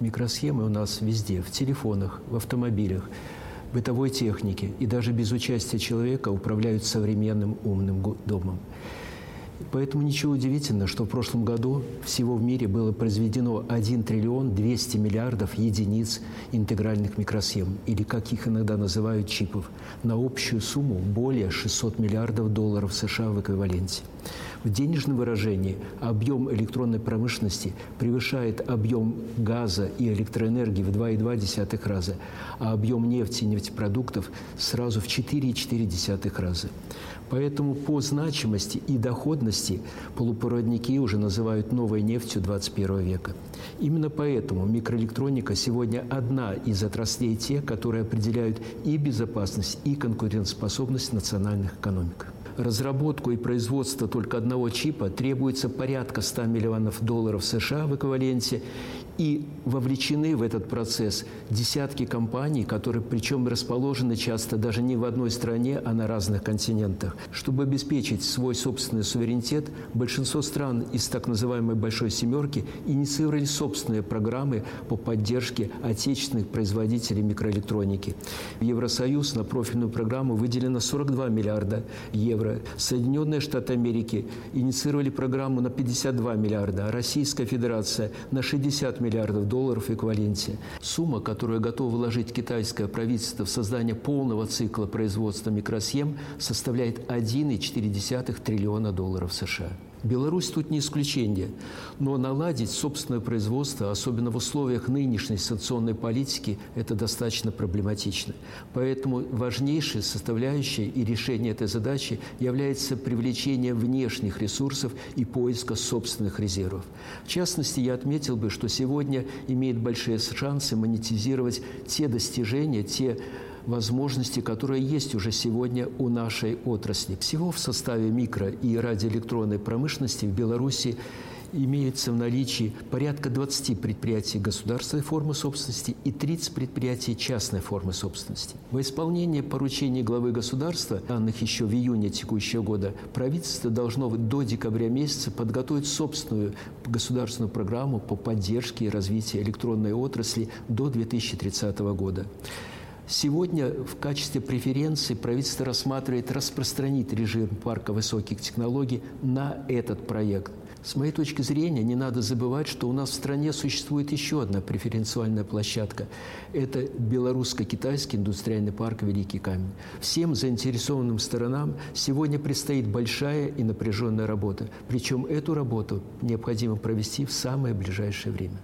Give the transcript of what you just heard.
Микросхемы у нас везде, в телефонах, в автомобилях, бытовой технике и даже без участия человека управляют современным умным домом. Поэтому ничего удивительного, что в прошлом году всего в мире было произведено 1 триллион 200 миллиардов единиц интегральных микросхем, или как их иногда называют чипов, на общую сумму более 600 миллиардов долларов США в эквиваленте. В денежном выражении объем электронной промышленности превышает объем газа и электроэнергии в 2,2 раза, а объем нефти и нефтепродуктов сразу в 4,4 раза. Поэтому по значимости и доходности полупроводники уже называют новой нефтью 21 века. Именно поэтому микроэлектроника сегодня одна из отраслей тех, которые определяют и безопасность, и конкурентоспособность национальных экономик разработку и производство только одного чипа требуется порядка 100 миллионов долларов США в эквиваленте и вовлечены в этот процесс десятки компаний, которые причем расположены часто даже не в одной стране, а на разных континентах. Чтобы обеспечить свой собственный суверенитет, большинство стран из так называемой «большой семерки» инициировали собственные программы по поддержке отечественных производителей микроэлектроники. В Евросоюз на профильную программу выделено 42 миллиарда евро. Соединенные Штаты Америки инициировали программу на 52 миллиарда, а Российская Федерация на 60 миллиардов миллиардов долларов в эквиваленте. Сумма, которую готово вложить китайское правительство в создание полного цикла производства микросхем, составляет 1,4 триллиона долларов США. Беларусь тут не исключение, но наладить собственное производство, особенно в условиях нынешней санкционной политики, это достаточно проблематично. Поэтому важнейшей составляющей и решение этой задачи является привлечение внешних ресурсов и поиска собственных резервов. В частности, я отметил бы, что сегодня имеет большие шансы монетизировать те достижения, те возможности, которые есть уже сегодня у нашей отрасли. Всего в составе микро- и радиоэлектронной промышленности в Беларуси имеется в наличии порядка 20 предприятий государственной формы собственности и 30 предприятий частной формы собственности. Во исполнение поручений главы государства, данных еще в июне текущего года, правительство должно до декабря месяца подготовить собственную государственную программу по поддержке и развитию электронной отрасли до 2030 года. Сегодня в качестве преференции правительство рассматривает распространить режим парка высоких технологий на этот проект. С моей точки зрения, не надо забывать, что у нас в стране существует еще одна преференциальная площадка. Это белорусско-китайский индустриальный парк «Великий камень». Всем заинтересованным сторонам сегодня предстоит большая и напряженная работа. Причем эту работу необходимо провести в самое ближайшее время.